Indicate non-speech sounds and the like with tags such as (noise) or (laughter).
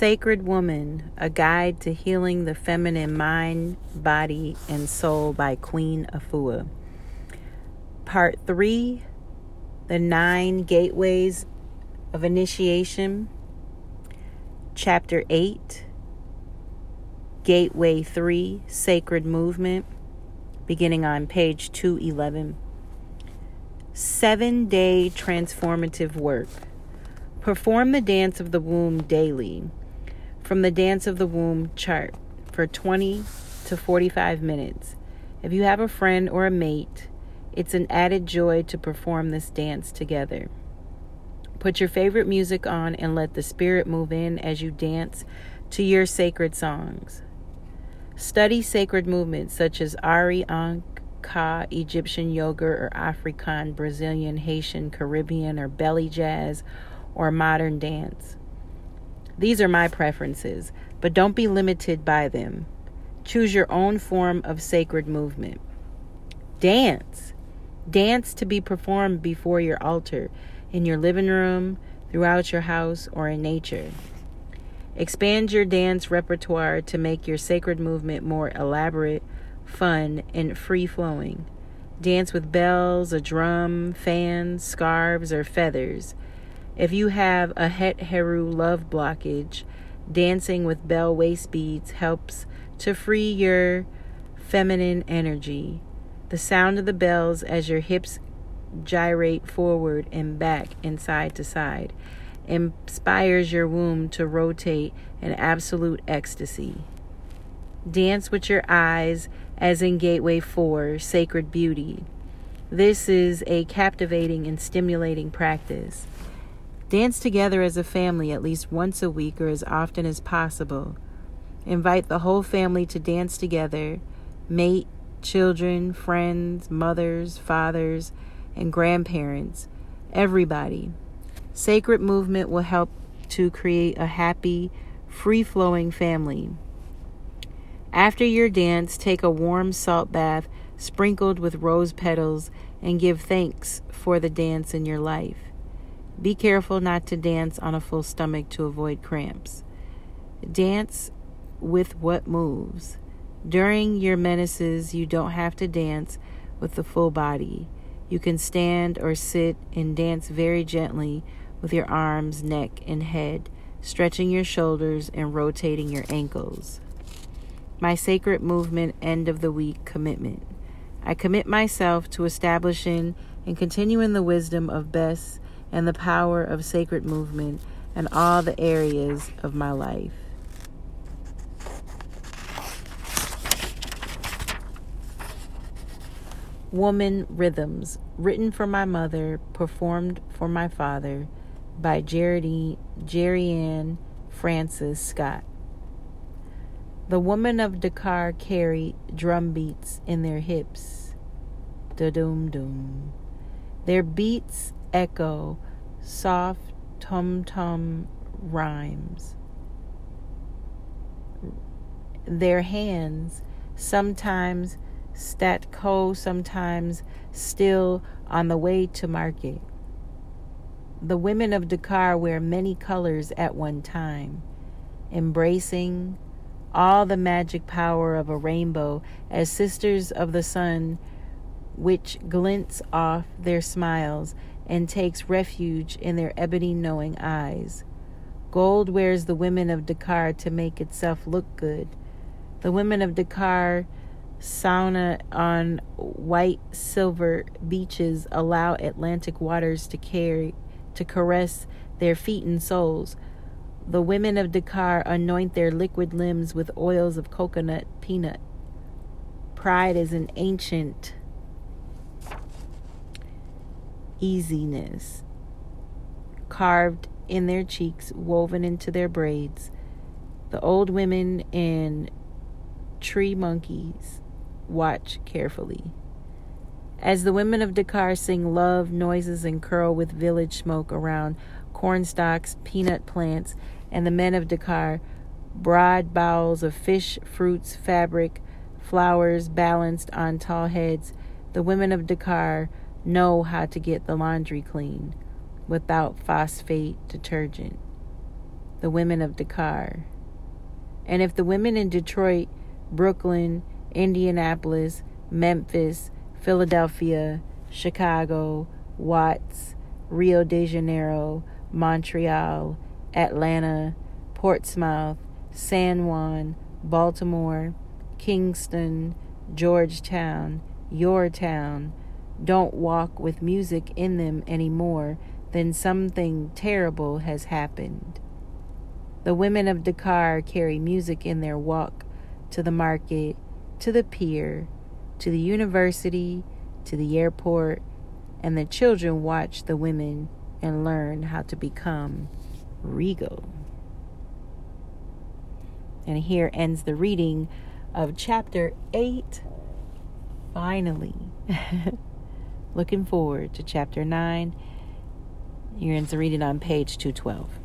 Sacred Woman A Guide to Healing the Feminine Mind, Body, and Soul by Queen Afua. Part 3 The Nine Gateways of Initiation. Chapter 8 Gateway 3 Sacred Movement, beginning on page 211. Seven day transformative work. Perform the dance of the womb daily from the Dance of the Womb chart for 20 to 45 minutes. If you have a friend or a mate, it's an added joy to perform this dance together. Put your favorite music on and let the spirit move in as you dance to your sacred songs. Study sacred movements such as Ari Ankh, Ka, Egyptian yoga, or African, Brazilian, Haitian, Caribbean, or belly jazz, or modern dance. These are my preferences, but don't be limited by them. Choose your own form of sacred movement. Dance. Dance to be performed before your altar, in your living room, throughout your house, or in nature. Expand your dance repertoire to make your sacred movement more elaborate, fun, and free flowing. Dance with bells, a drum, fans, scarves, or feathers. If you have a Het Heru love blockage, dancing with bell waist beads helps to free your feminine energy. The sound of the bells as your hips gyrate forward and back and side to side inspires your womb to rotate in absolute ecstasy. Dance with your eyes, as in Gateway 4, Sacred Beauty. This is a captivating and stimulating practice. Dance together as a family at least once a week or as often as possible. Invite the whole family to dance together mate, children, friends, mothers, fathers, and grandparents, everybody. Sacred movement will help to create a happy, free flowing family. After your dance, take a warm salt bath sprinkled with rose petals and give thanks for the dance in your life. Be careful not to dance on a full stomach to avoid cramps. Dance with what moves. During your menaces, you don't have to dance with the full body. You can stand or sit and dance very gently with your arms, neck, and head, stretching your shoulders and rotating your ankles. My sacred movement end of the week commitment. I commit myself to establishing and continuing the wisdom of Bes and the power of sacred movement in all the areas of my life. Woman Rhythms, written for my mother, performed for my father by Jerry Ann Francis Scott. The women of Dakar carry drum beats in their hips. Da doom doom. Their beats echo soft tum tum rhymes. Their hands, sometimes statco, sometimes still on the way to market. The women of Dakar wear many colors at one time, embracing all the magic power of a rainbow as sisters of the sun, which glints off their smiles and takes refuge in their ebony knowing eyes. Gold wears the women of Dakar to make itself look good. The women of Dakar sauna on white silver beaches allow Atlantic waters to carry to caress their feet and soles. The women of Dakar anoint their liquid limbs with oils of coconut peanut. Pride is an ancient easiness carved in their cheeks, woven into their braids. The old women and tree monkeys watch carefully. As the women of Dakar sing love noises and curl with village smoke around corn stalks, peanut plants, and the men of Dakar, broad bowls of fish, fruits, fabric, flowers balanced on tall heads, the women of Dakar know how to get the laundry clean without phosphate detergent. the women of Dakar. And if the women in Detroit, Brooklyn, Indianapolis, Memphis, Philadelphia, Chicago, Watts, Rio de Janeiro, Montreal, Atlanta, Portsmouth, San Juan, Baltimore, Kingston, Georgetown, your town, don't walk with music in them anymore, then something terrible has happened. The women of Dakar carry music in their walk to the market, to the pier, to the university, to the airport, and the children watch the women and learn how to become regal. And here ends the reading of chapter 8. Finally. (laughs) Looking forward to chapter 9. You're in the reading on page 212.